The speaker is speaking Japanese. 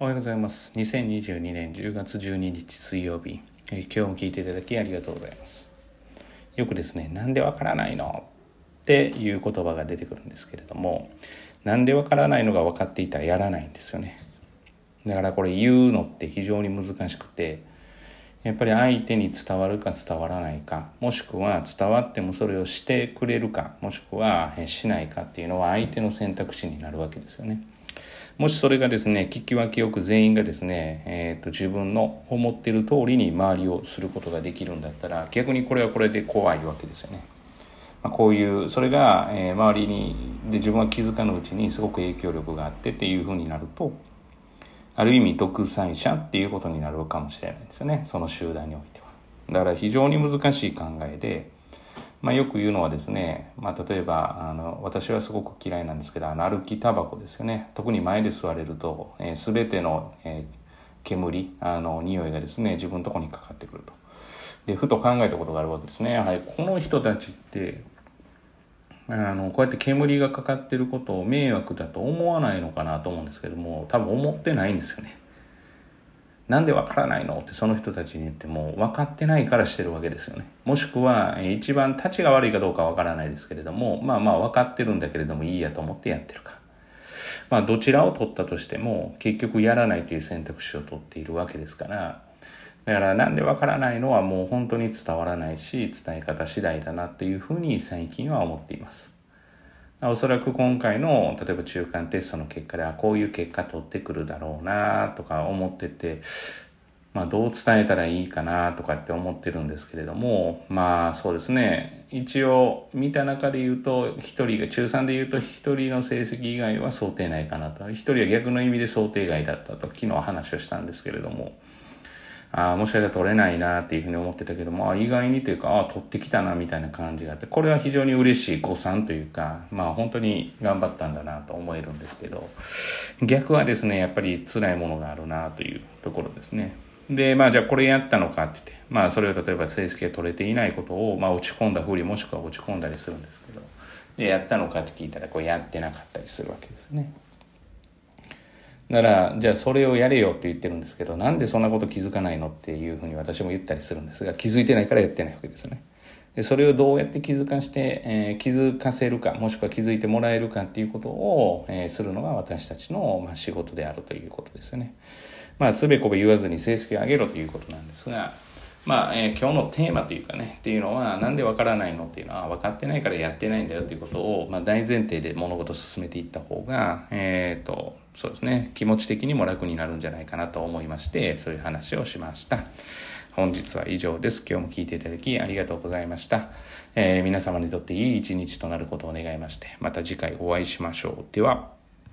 おはようございます。2022年10月12日水曜日、えー今日も聞いていただきありがとうございます。よくですね、なんでわからないの？っていう言葉が出てくるんですけれども、なんでわからないのが分かっていたらやらないんですよね。だからこれ言うのって非常に難しくて、やっぱり相手に伝わるか伝わらないか、もしくは伝わってもそれをしてくれるか、もしくはえしないかっていうのは相手の選択肢になるわけですよね。もしそれがですね、聞き分けよく全員がですね、えー、と自分の思っている通りに周りをすることができるんだったら、逆にこれはこれで怖いわけですよね。まあ、こういう、それが、えー周りに、で自分は気づかぬうちにすごく影響力があってっていうふうになると、ある意味独裁者っていうことになるかもしれないですよね。その集団においては。だから非常に難しい考えで、まあ、よく言うのはですね、まあ、例えばあの私はすごく嫌いなんですけどあの歩きタバコですよね。特に前で吸われると、えー、全ての、えー煙あの匂いがですね自分のところにかかってくると。でふと考えたことがあるわけですね。やはりこの人たちってあのこうやって煙がかかってることを迷惑だと思わないのかなと思うんですけども多分思ってないんですよね。なんでわからないの？ってその人たちに言っても分かってないからしてるわけですよね。もしくは、一番立ちが悪いかどうかわからないですけれども、まあまあ分かってるんだけれどもいいやと思ってやってるか。まあどちらを取ったとしても結局やらないという選択肢を取っているわけですから、だからなんでわからないのはもう本当に伝わらないし伝え方次第だなっていうふうに最近は思っています。おそらく今回の例えば中間テストの結果であこういう結果取ってくるだろうなとか思ってて、まあ、どう伝えたらいいかなとかって思ってるんですけれどもまあそうですね一応見た中で言うと1人が中3で言うと1人の成績以外は想定内かなと1人は逆の意味で想定外だったと昨日話をしたんですけれども。ああ、もしかしたら取れないなっていうふうに思ってたけども、あ意外にというか、ああ、取ってきたなみたいな感じがあって、これは非常に嬉しい誤算というか、まあ本当に頑張ったんだなと思えるんですけど、逆はですね、やっぱり辛いものがあるなというところですね。で、まあじゃあこれやったのかって言って、まあそれを例えば成績が取れていないことを、まあ落ち込んだふりもしくは落ち込んだりするんですけど、で、やったのかって聞いたら、こうやってなかったりするわけですね。だからじゃあそれをやれよって言ってるんですけどなんでそんなこと気づかないのっていうふうに私も言ったりするんですが気づいてないからやってないわけですね。でそれをどうやって気づかして、えー気づかせるかもしくは気づいてもらえるかっていうことを、えーするのが私たちの、まあ、仕事であるということですよね。まあつべこべ言わずに成績を上げろということなんですがまあ、えー今日のテーマというかねっていうのはなんでわからないのっていうのは分かってないからやってないんだよということを、まあ、大前提で物事を進めていった方がえっ、とそうですね気持ち的にも楽になるんじゃないかなと思いましてそういう話をしました。本日は以上です。今日も聞いていただきありがとうございました、えー皆様にとっていい一日となることを願いましてまた次回お会いしましょう。では。